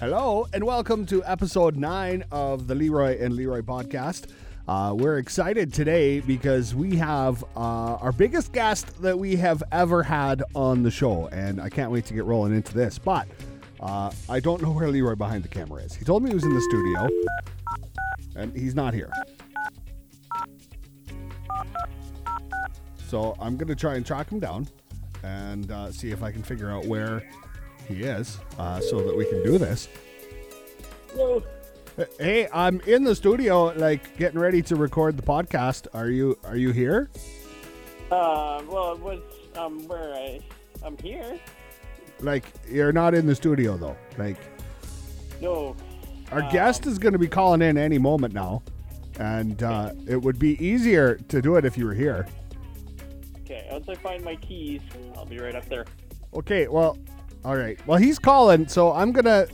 Hello, and welcome to episode nine of the Leroy and Leroy podcast. Uh, we're excited today because we have uh, our biggest guest that we have ever had on the show, and I can't wait to get rolling into this. But uh, I don't know where Leroy behind the camera is. He told me he was in the studio, and he's not here. So I'm going to try and track him down and uh, see if I can figure out where he is uh, so that we can do this. Hello. Hey, I'm in the studio, like getting ready to record the podcast. Are you Are you here? Uh, well, it was um where I I'm here. Like you're not in the studio though. Like No. our Um, guest is going to be calling in any moment now, and uh, it would be easier to do it if you were here. Okay. Once I find my keys, I'll be right up there. Okay, well, all right. Well, he's calling, so I'm gonna.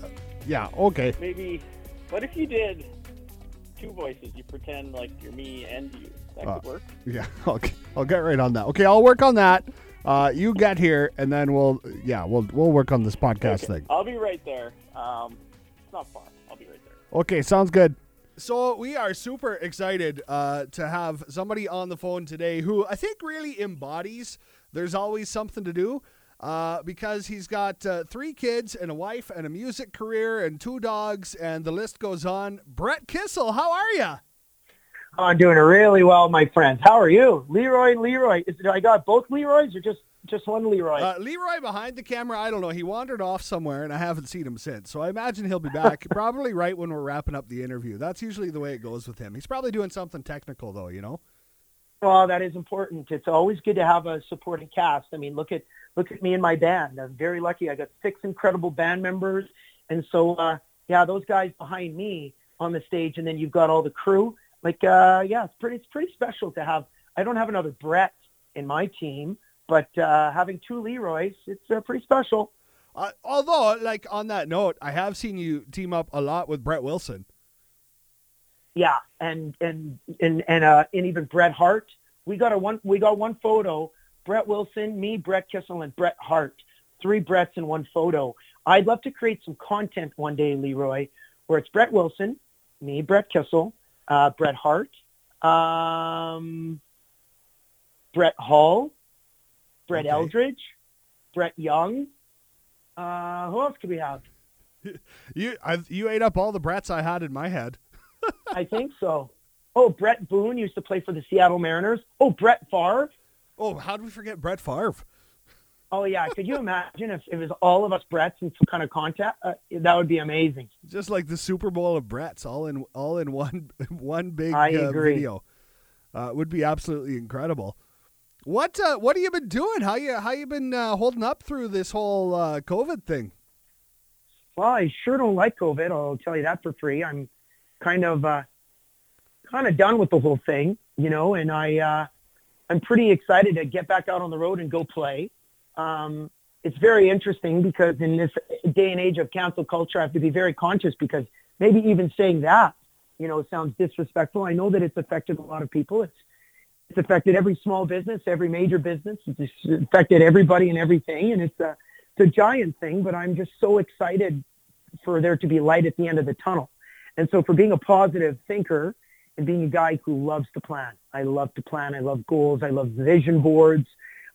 Yeah, okay. Maybe. What if you did two voices? You pretend like you're me and you. That Uh, could work. Yeah, okay. I'll get right on that. Okay, I'll work on that. Uh, you get here, and then we'll. Yeah, we'll we'll work on this podcast Okay, thing. I'll be right there. Um, it's not far. I'll be right there. Okay, sounds good. So we are super excited uh, to have somebody on the phone today who I think really embodies. There's always something to do uh, because he's got uh, three kids and a wife and a music career and two dogs and the list goes on. Brett Kissel, how are you? I'm doing really well, my friends. How are you, Leroy? and Leroy, is it, I got both Leroys or just just one Leroy? Uh, Leroy behind the camera, I don't know. He wandered off somewhere and I haven't seen him since. So I imagine he'll be back probably right when we're wrapping up the interview. That's usually the way it goes with him. He's probably doing something technical though, you know. well, that is important. It's always good to have a supporting cast. I mean, look at look at me and my band. I'm very lucky. I got six incredible band members, and so uh, yeah, those guys behind me on the stage, and then you've got all the crew. Like, uh, yeah, it's pretty it's pretty special to have. I don't have another Brett in my team, but uh, having two Leroys, it's uh, pretty special. Uh, although, like on that note, I have seen you team up a lot with Brett Wilson. Yeah, and and and and uh, and even Bret Hart. We got a one. We got one photo. Brett Wilson, me, Brett Kissel, and Bret Hart. Three Bretts in one photo. I'd love to create some content one day, Leroy, where it's Brett Wilson, me, Brett Kissel, uh, Bret Hart, um, Brett Hall, Brett Okay. Eldredge, Brett Young. Uh, who else could we have? You I, you ate up all the Bretts I had in my head. I think so. Oh, Bret Boone used to play for the Seattle Mariners. Oh, Brett Favre. Oh, how did we forget Brett Favre? Oh yeah, could you imagine if it was all of us Bretts in some kind of contact? Uh, that would be amazing. Just like the Super Bowl of Bretts, all in all in one one big I uh, agree. video. Uh, would be absolutely incredible. What uh, what have you been doing? How you how you been uh, holding up through this whole uh, COVID thing? Well, I sure don't like COVID. I'll tell you that for free. I'm kind of uh, kind of done with the whole thing, you know, and I uh, I'm pretty excited to get back out on the road and go play. Um, it's very interesting because in this day and age of cancel culture, I have to be very conscious because maybe even saying that, you know, sounds disrespectful. I know that it's affected a lot of people. It's it's affected every small business, every major business. It's affected everybody and everything, and it's a it's a giant thing. But I'm just so excited for there to be light at the end of the tunnel. And so for being a positive thinker and being a guy who loves to plan, I love to plan. I love goals. I love vision boards.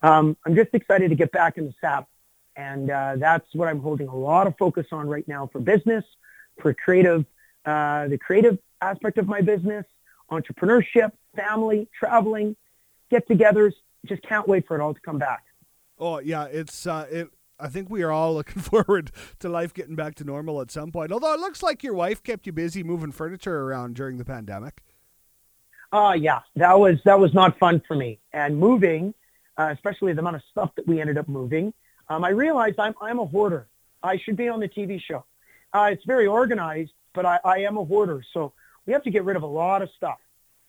Um, I'm just excited to get back in the saddle. And uh, that's what I'm holding a lot of focus on right now for business, for creative, uh, the creative aspect of my business, entrepreneurship, family, traveling, get-togethers. Just can't wait for it all to come back. Oh yeah, it's uh, it. I think we are all looking forward to life getting back to normal at some point. Although it looks like your wife kept you busy moving furniture around during the pandemic. Oh yeah, that was that was not fun for me. And moving, uh, especially the amount of stuff that we ended up moving, um, I realized I'm I'm a hoarder. I should be on the TV show. Uh, it's very organized, but I, I am a hoarder. So we have to get rid of a lot of stuff.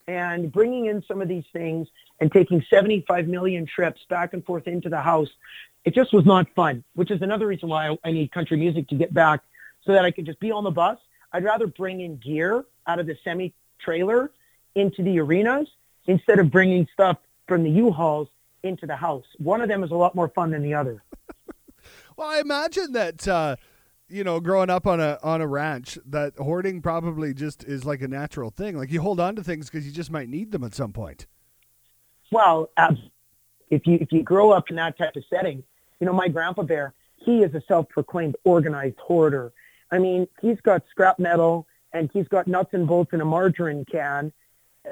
And bringing in some of these things and taking 75 million trips back and forth into the house, it just was not fun. Which is another reason why I, I need country music to get back, so that I can just be on the bus. I'd rather bring in gear out of the semi trailer into the arenas instead of bringing stuff from the U-Hauls into the house. One of them is a lot more fun than the other. Well, I imagine that uh, you know, growing up on a on a ranch, that hoarding probably just is like a natural thing. Like you hold on to things because you just might need them at some point. Well, if you if you grow up in that type of setting, you know, my grandpa bear, he is a self-proclaimed organized hoarder. I mean, he's got scrap metal and he's got nuts and bolts in a margarine can,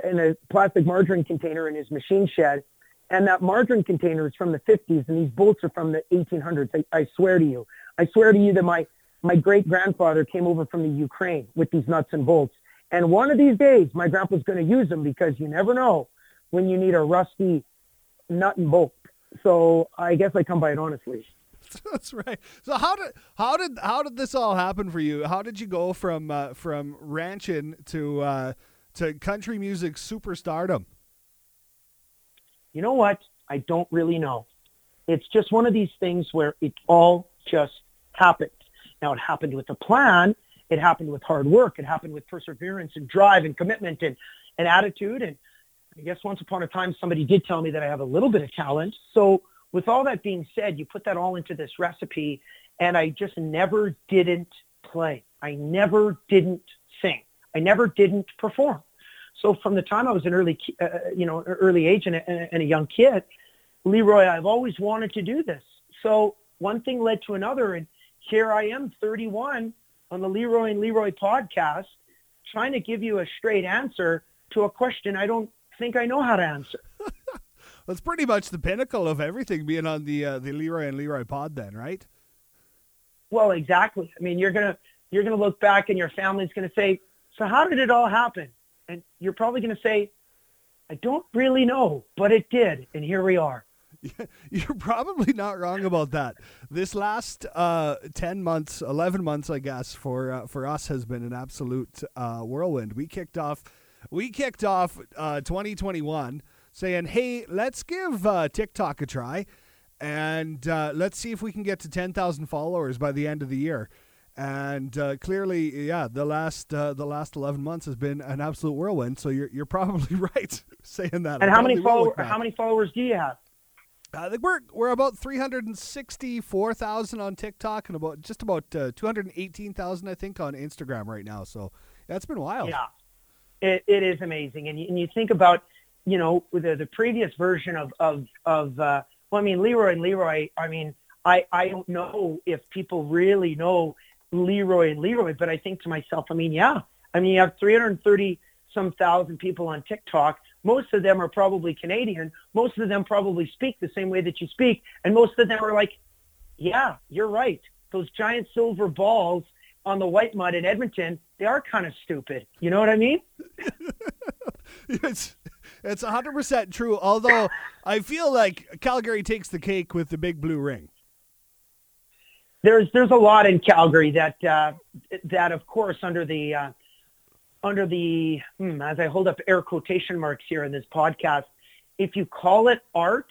in a plastic margarine container in his machine shed. And that margarine container is from the 50s and these bolts are from the 1800s. I, I swear to you. I swear to you that my, my great grandfather came over from the Ukraine with these nuts and bolts. And one of these days, my grandpa's going to use them because you never know when you need a rusty nut and bolt. So I guess I come by it honestly. That's right. So how did how did how did this all happen for you? How did you go from uh, from ranching to uh, to country music superstardom? You know what? I don't really know. It's just one of these things where it all just happened. Now it happened with a plan. It happened with hard work. It happened with perseverance and drive and commitment and, and attitude. And I guess once upon a time, somebody did tell me that I have a little bit of talent. So with all that being said, you put that all into this recipe and I just never didn't play. I never didn't sing. I never didn't perform. So from the time I was an early, uh, you know, early age and a, and a young kid, Leroy, I've always wanted to do this. So one thing led to another, and here I am, 31, on the Leroy and Leroy podcast, trying to give you a straight answer to a question I don't think I know how to answer. That's pretty much the pinnacle of everything being on the uh, the Leroy and Leroy pod, then, right? Well, exactly. I mean, you're gonna you're gonna look back, and your family's gonna say, "So how did it all happen?" And you're probably gonna say, "I don't really know, but it did, and here we are." You're probably not wrong about that. This last uh, ten months, eleven months, I guess, for uh, for us has been an absolute uh, whirlwind. We kicked off we kicked off uh, 2021 saying, hey, let's give uh, TikTok a try and uh, let's see if we can get to 10,000 followers by the end of the year. And uh, clearly, yeah, the last uh, the last 11 months has been an absolute whirlwind. So you're you're probably right saying that. And how many followers? How many followers do you have? I think we're we're about 364,000 on TikTok and about just about uh, 218,000 I think on Instagram right now. So it's been wild. Yeah, it, it is amazing. And you, and you think about, you know, the, the previous version of, of, of uh, well, I mean, Leroy and Leroy, I mean, I, I don't know if people really know Leroy and Leroy, but I think to myself, I mean, yeah, I mean, you have 330 some thousand people on TikTok. Most of them are probably Canadian. Most of them probably speak the same way that you speak. And most of them are like, yeah, you're right. Those giant silver balls on the Whitemud in Edmonton, they are kind of stupid. You know what I mean? it's it's 100% true. Although I feel like Calgary takes the cake with the big blue ring. There's there's a lot in Calgary that uh, that of course under the uh, under the hmm, as I hold up air quotation marks here in this podcast, if you call it art,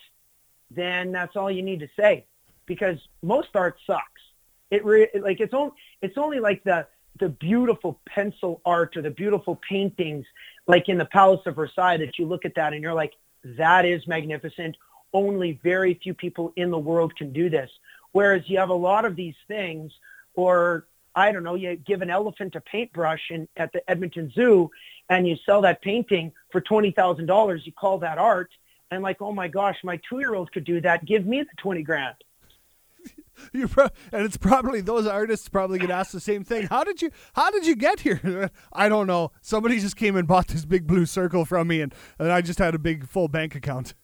then that's all you need to say because most art sucks. It re- like it's only it's only like the the beautiful pencil art or the beautiful paintings like in the Palace of Versailles that you look at that and you're like that is magnificent. Only very few people in the world can do this. Whereas you have a lot of these things or I don't know, you give an elephant a paintbrush in, at the Edmonton Zoo and you sell that painting for $20,000, you call that art and like, oh my gosh, my two-year-old could do that. Give me the 20 grand. You pro- and it's probably those artists probably get asked the same thing. How did you How did you get here? I don't know. Somebody just came and bought this big blue circle from me, and, and I just had a big full bank account.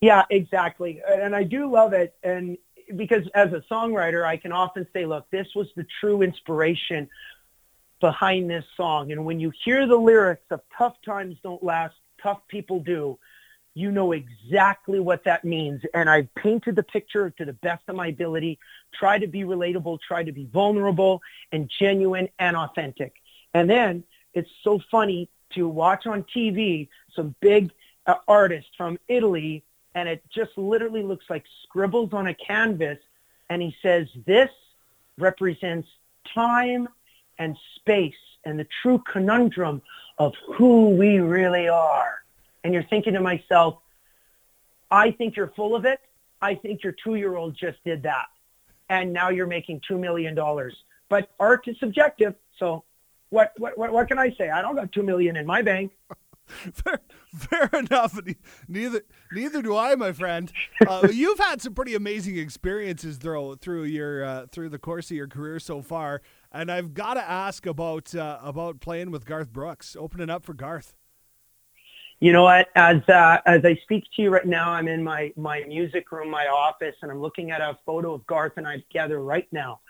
Yeah, exactly. And I do love it, and because as a songwriter, I can often say, "Look, this was the true inspiration behind this song." And when you hear the lyrics of "Tough times don't last, tough people do," you know exactly what that means. And I've painted the picture to the best of my ability, try to be relatable, try to be vulnerable and genuine and authentic. And then it's so funny to watch on TV some big uh, artist from Italy and it just literally looks like scribbles on a canvas. And he says, this represents time and space and the true conundrum of who we really are and you're thinking to myself, I think you're full of it. I think your two-year-old just did that. and now you're making two million dollars. But art is subjective, so what, what what what can I say? I don't got two million in my bank. fair, fair enough. Neither neither do I, my friend. Uh, you've had some pretty amazing experiences through through your uh, through the course of your career so far, and I've got to ask about uh, about playing with Garth Brooks, opening up for Garth. You know what? As uh, as I speak to you right now, I'm in my my music room, my office, and I'm looking at a photo of Garth and I together right now,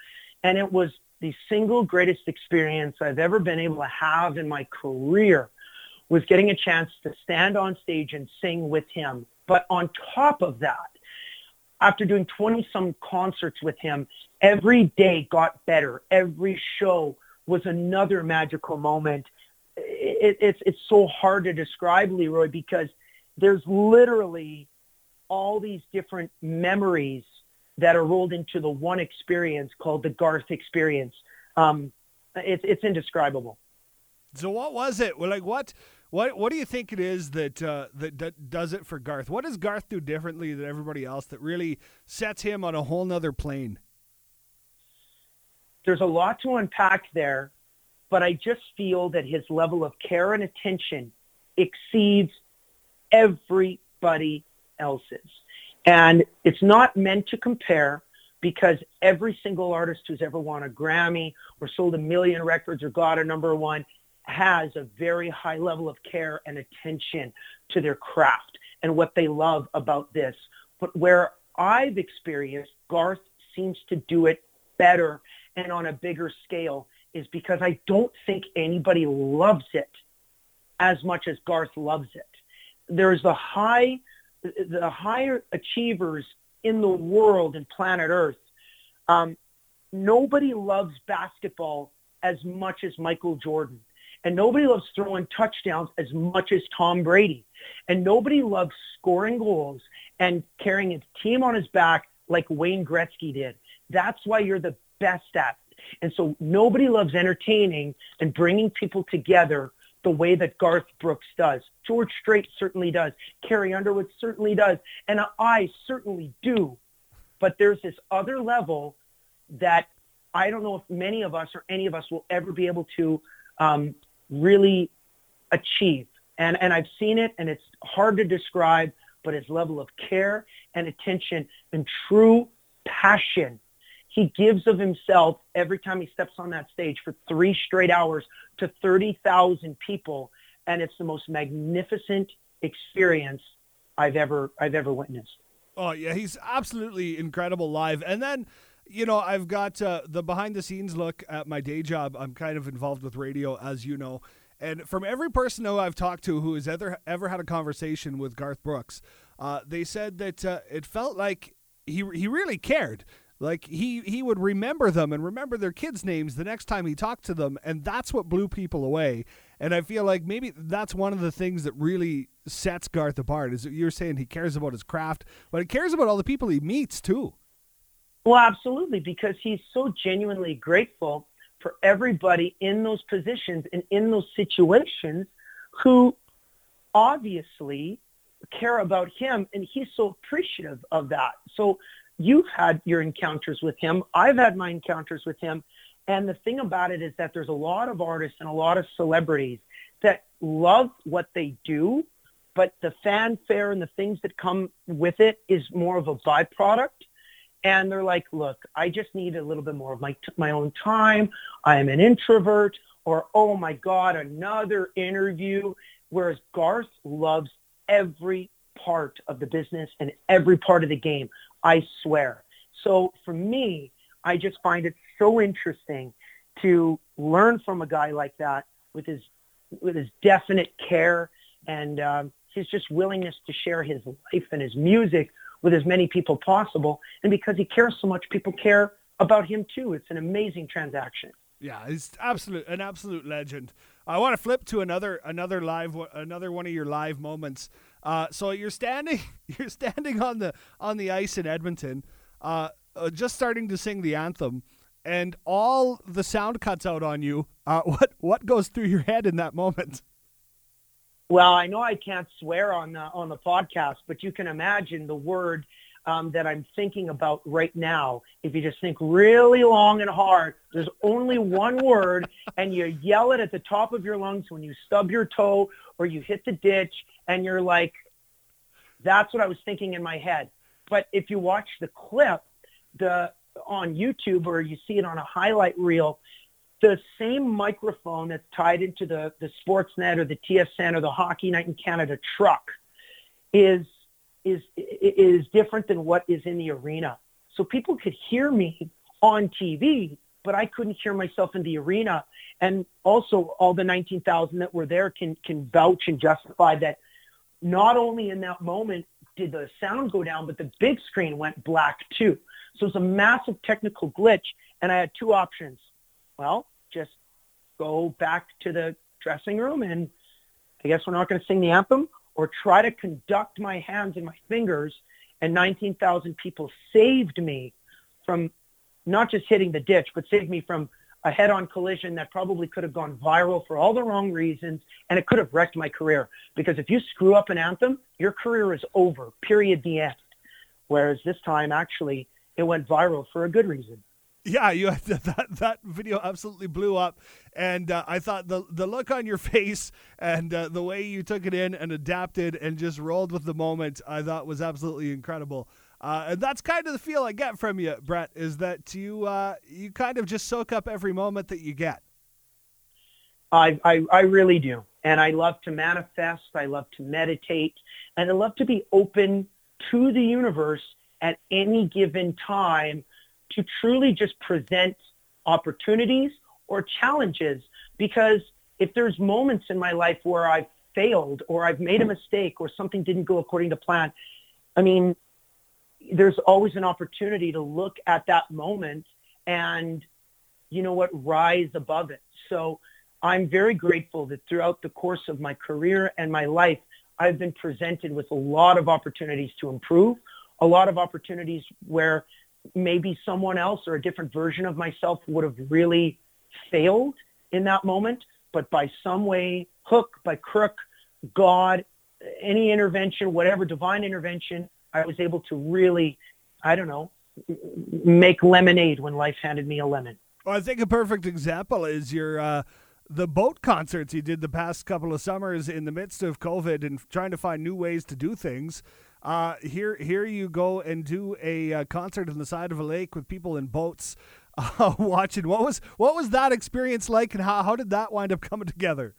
and it was the single greatest experience I've ever been able to have in my career was getting a chance to stand on stage and sing with him. But on top of that, after doing 20 some concerts with him, every day got better. Every show was another magical moment. It, it's, it's so hard to describe Leroy because there's literally all these different memories that are rolled into the one experience called the Garth experience. Um, it's, it's indescribable. So what was it? Well, like what what What do you think it is that uh, that, that does it for Garth? What does Garth do differently than everybody else that really sets him on a whole nother plane? There's a lot to unpack there, but I just feel that his level of care and attention exceeds everybody else's. And it's not meant to compare because every single artist who's ever won a Grammy or sold a million records or got a number one has a very high level of care and attention to their craft and what they love about this. But where I've experienced Garth seems to do it better and on a bigger scale is because I don't think anybody loves it as much as Garth loves it. There's the high, the higher achievers in the world and planet Earth. Um, nobody loves basketball as much as Michael Jordan. And nobody loves throwing touchdowns as much as Tom Brady. And nobody loves scoring goals and carrying his team on his back like Wayne Gretzky did. That's why you're the best at it. And so nobody loves entertaining and bringing people together the way that Garth Brooks does. George Strait certainly does. Carrie Underwood certainly does. And I certainly do. But there's this other level that I don't know if many of us or any of us will ever be able to um, really achieve. And, and I've seen it, and it's hard to describe, but his level of care and attention and true passion he gives of himself every time he steps on that stage for three straight hours to 30,000 people. And it's the most magnificent experience I've ever, I've ever witnessed. Oh yeah, he's absolutely incredible live. And then you know, I've got uh, the behind the scenes look at my day job. I'm kind of involved with radio, as you know. And from every person who I've talked to who has ever ever had a conversation with Garth Brooks, uh, they said that uh, it felt like he he really cared. Like he he would remember them and remember their kids' names the next time he talked to them, and that's what blew people away. And I feel like maybe that's one of the things that really sets Garth apart. Is you're saying he cares about his craft, but he cares about all the people he meets too. Well, absolutely, because he's so genuinely grateful for everybody in those positions and in those situations who obviously care about him and he's so appreciative of that. So you've had your encounters with him. I've had my encounters with him. And the thing about it is that there's a lot of artists and a lot of celebrities that love what they do, but the fanfare and the things that come with it is more of a byproduct and they're like, look, I just need a little bit more of my, my own time. I am an introvert or, oh my God, another interview. Whereas Garth loves every part of the business and every part of the game. I swear. So for me, I just find it so interesting to learn from a guy like that with his with his definite care and um, his just willingness to share his life and his music with as many people possible. And because he cares so much, people care about him too. It's an amazing transaction. Yeah, he's absolute an absolute legend. I want to flip to another another live another one of your live moments. Uh, so you're standing you're standing on the on the ice in Edmonton, uh, uh, just starting to sing the anthem, and all the sound cuts out on you. Uh, what what goes through your head in that moment? Well, I know I can't swear on the on the podcast, but you can imagine the word um, that I'm thinking about right now. If you just think really long and hard, there's only one word, and you yell it at the top of your lungs when you stub your toe or you hit the ditch, and you're like, that's what I was thinking in my head. But if you watch the clip, the on YouTube or you see it on a highlight reel, the same microphone that's tied into the, the Sportsnet or the TSN or the Hockey Night in Canada truck is is is different than what is in the arena. So people could hear me on TV, but I couldn't hear myself in the arena. And also, all the 19,000 that were there can can vouch and justify that. Not only in that moment did the sound go down, but the big screen went black too. So it's a massive technical glitch, and I had two options. Well, go back to the dressing room, and I guess we're not going to sing the anthem, or try to conduct my hands and my fingers, and 19,000 people saved me from not just hitting the ditch, but saved me from a head-on collision that probably could have gone viral for all the wrong reasons, and it could have wrecked my career. Because if you screw up an anthem, your career is over. Period. The end. Whereas this time, actually, it went viral for a good reason. Yeah, you that that video absolutely blew up, and uh, I thought the the look on your face and uh, the way you took it in and adapted and just rolled with the moment, I thought was absolutely incredible. Uh, and that's kind of the feel I get from you, Brett, is that you uh, you kind of just soak up every moment that you get. I, I I really do, and I love to manifest. I love to meditate, and I love to be open to the universe at any given time to truly just present opportunities or challenges because if there's moments in my life where I've failed or I've made a mistake or something didn't go according to plan, I mean, there's always an opportunity to look at that moment and, you know what, rise above it. So I'm very grateful that throughout the course of my career and my life, I've been presented with a lot of opportunities to improve, a lot of opportunities where maybe someone else or a different version of myself would have really failed in that moment. But by some way, hook, by crook, God, any intervention, whatever divine intervention, I was able to really, I don't know, make lemonade when life handed me a lemon. Well, I think a perfect example is your uh, the boat concerts you did the past couple of summers in the midst of COVID and trying to find new ways to do things. Uh, here, here you go and do a uh, concert on the side of a lake with people in boats uh, watching. What was what was that experience like, and how how did that wind up coming together?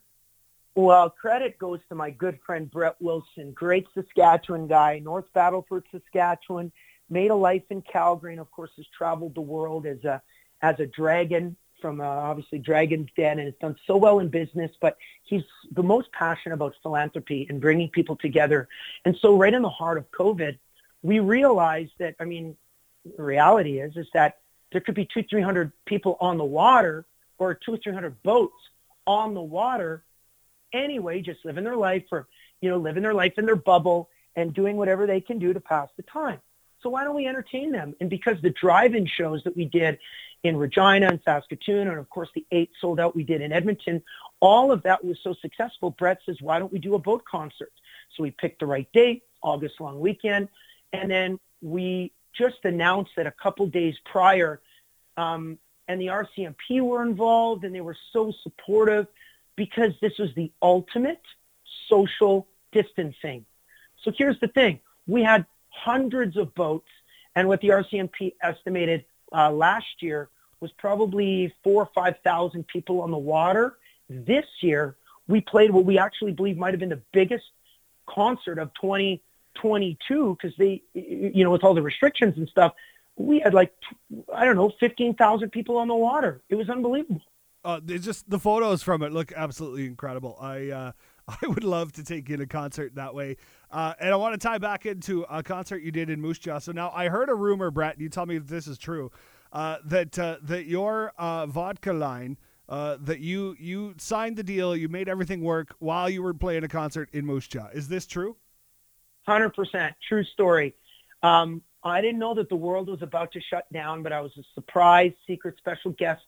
Well, credit goes to my good friend Brett Wilson, great Saskatchewan guy, North Battleford, Saskatchewan, made a life in Calgary, and of course has traveled the world as a as a dragon from uh, obviously Dragon's Den and has done so well in business, but he's the most passionate about philanthropy and bringing people together. And so right in the heart of COVID, we realized that, I mean, the reality is, is that there could be two, 300 people on the water or two or 300 boats on the water anyway, just living their life or, you know, living their life in their bubble and doing whatever they can do to pass the time. So why don't we entertain them? And because the drive-in shows that we did in Regina and Saskatoon, and of course the eight sold out we did in Edmonton. All of that was so successful. Brett says, why don't we do a boat concert? So we picked the right date, August long weekend, and then we just announced that a couple days prior, um, and the RCMP were involved, and they were so supportive because this was the ultimate social distancing. So here's the thing: we had hundreds of boats, and what the RCMP estimated uh, last year was probably four or 5,000 people on the water. This year, we played what we actually believe might have been the biggest concert of 2022 because they, you know, with all the restrictions and stuff, we had like, I don't know, 15,000 people on the water. It was unbelievable. Uh, just the photos from it look absolutely incredible. I uh, I would love to take to a concert that way. Uh, and I want to tie back into a concert you did in Moose Jaw. So now I heard a rumor, Brett. You tell me if this is true. Uh, that uh, that your uh, vodka line. Uh, that you you signed the deal, you made everything work while you were playing a concert in Moose Jaw. Is this true? Hundred percent true story. Um, I didn't know that the world was about to shut down, but I was a surprise secret special guest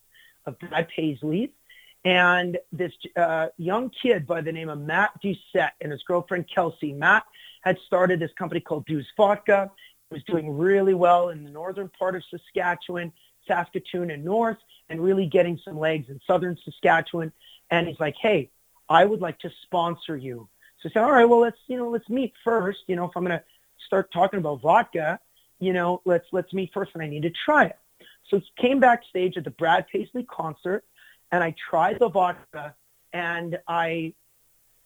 of Brad Paisley and this uh, young kid by the name of Matt Doucette and his girlfriend Kelsey. Matt had started this company called Deuce Vodka, It was doing really well in the northern part of Saskatchewan, Saskatoon and north, and really getting some legs in southern Saskatchewan. And he's like, hey, I would like to sponsor you. So I said, all right, well, let's, you know, let's meet first. You know, if I'm going to start talking about vodka, you know, let's, let's meet first and I need to try it. So it came backstage at the Brad Paisley concert and I tried the vodka and I,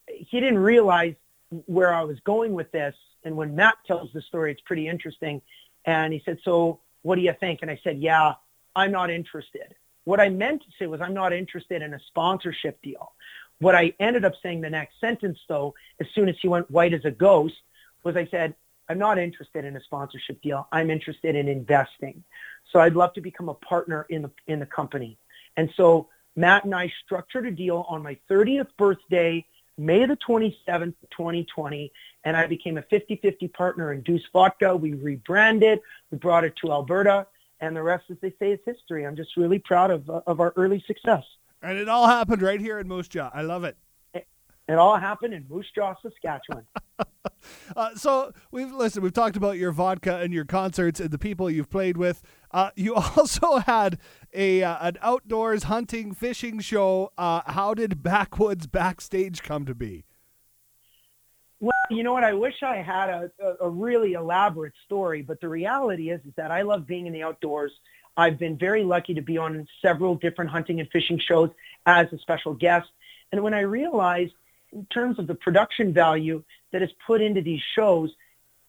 he didn't realize where I was going with this. And when Matt tells the story, it's pretty interesting. And he said, so what do you think? And I said, yeah, I'm not interested. What I meant to say was I'm not interested in a sponsorship deal. What I ended up saying the next sentence, though, as soon as he went white as a ghost, was I said, I'm not interested in a sponsorship deal. I'm interested in investing. So I'd love to become a partner in the in the company. And so Matt and I structured a deal on my 30th birthday, May the 27th, 2020, and I became a 50-50 partner in Deuce Vodka. We rebranded, we brought it to Alberta, and the rest, as they say, is history. I'm just really proud of of our early success. And it all happened right here in Moose Jaw. I love it. It all happened in Moose Jaw, Saskatchewan. uh, so we've listened. We've talked about your vodka and your concerts and the people you've played with. Uh, you also had a uh, an outdoors hunting fishing show. Uh, how did Backwoods Backstage come to be? Well, you know what? I wish I had a, a, a really elaborate story, but the reality is, is that I love being in the outdoors. I've been very lucky to be on several different hunting and fishing shows as a special guest. And when I realized in terms of the production value that is put into these shows,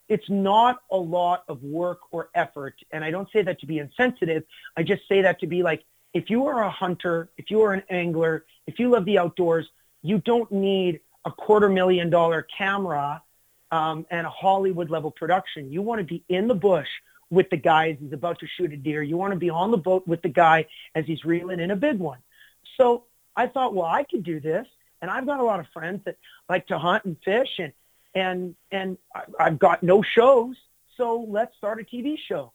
it's not a lot of work or effort. And I don't say that to be insensitive. I just say that to be like, if you are a hunter, if you are an angler, if you love the outdoors, you don't need a quarter million dollar camera um, and a Hollywood level production. You want to be in the bush with the guy as he's about to shoot a deer. You want to be on the boat with the guy as he's reeling in a big one. So I thought, well, I could do this. And I've got a lot of friends that like to hunt and fish and, and, and I've got no shows. So let's start a TV show.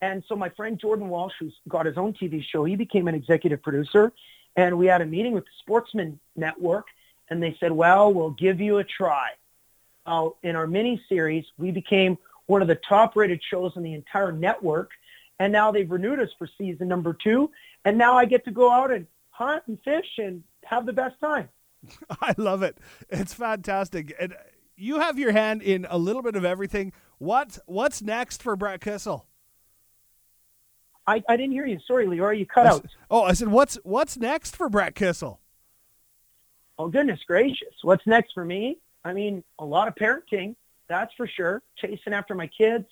And so my friend Jordan Walsh, who's got his own TV show, he became an executive producer. And we had a meeting with the Sportsman Network and they said, well, we'll give you a try. Uh, in our mini series, we became one of the top rated shows on the entire network. And now they've renewed us for season number two. And now I get to go out and hunt and fish and have the best time. I love it. It's fantastic. And you have your hand in a little bit of everything. What what's next for Brett Kissel? I, I didn't hear you. Sorry, Leroy, you cut I out. Oh, I said what's what's next for Brett Kissel? Oh goodness gracious. What's next for me? I mean, a lot of parenting, that's for sure. Chasing after my kids.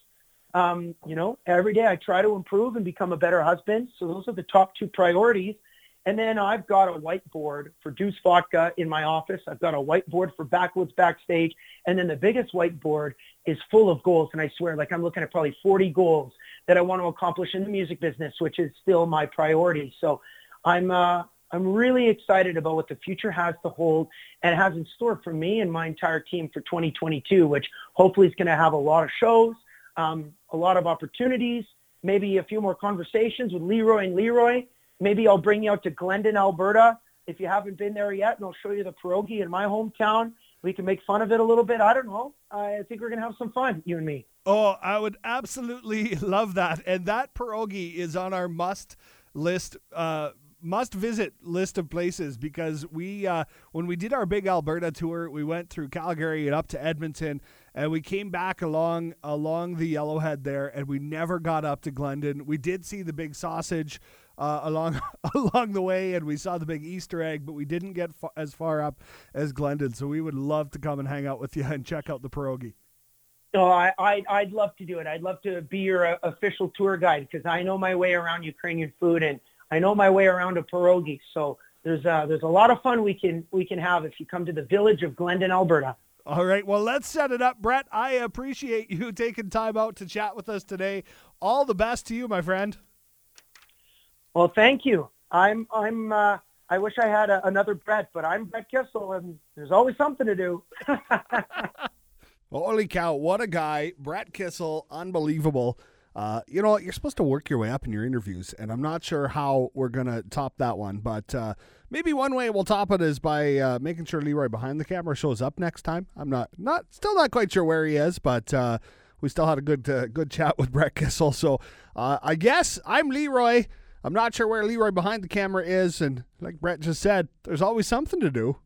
Um, you know, every day I try to improve and become a better husband. So those are the top two priorities. And then I've got a whiteboard for Deuce Vodka in my office. I've got a whiteboard for Backwoods Backstage. And then the biggest whiteboard is full of goals. And I swear, like I'm looking at probably 40 goals that I want to accomplish in the music business, which is still my priority. So I'm, uh, I'm really excited about what the future has to hold and has in store for me and my entire team for 2022, which hopefully is going to have a lot of shows, um, a lot of opportunities, maybe a few more conversations with Leroy and Leroy Maybe I'll bring you out to Glendon, Alberta, if you haven't been there yet, and I'll show you the pierogi in my hometown. We can make fun of it a little bit. I don't know. I think we're going to have some fun, you and me. Oh, I would absolutely love that. And that pierogi is on our must list, uh, must visit list of places because we, uh, when we did our big Alberta tour, we went through Calgary and up to Edmonton, and we came back along along the Yellowhead there, and we never got up to Glendon. We did see the big sausage uh, along along the way, and we saw the big Easter egg, but we didn't get fa- as far up as Glendon. So we would love to come and hang out with you and check out the pierogi. Oh, I, I I'd love to do it. I'd love to be your uh, official tour guide because I know my way around Ukrainian food and I know my way around a pierogi. So there's uh, there's a lot of fun we can we can have if you come to the village of Glendon, Alberta. All right, well, let's set it up. Brett, I appreciate you taking time out to chat with us today. All the best to you, my friend. Well, thank you. I'm I'm uh, I wish I had a, another Brett, but I'm Brett Kissel, and there's always something to do. well, holy cow! What a guy, Brett Kissel, unbelievable. Uh, you know, you're supposed to work your way up in your interviews, and I'm not sure how we're gonna top that one, but uh, maybe one way we'll top it is by uh, making sure Leroy behind the camera shows up next time. I'm not not still not quite sure where he is, but uh, we still had a good uh, good chat with Brett Kissel. So uh, I guess I'm Leroy. I'm not sure where Leroy behind the camera is, and like Brett just said, there's always something to do.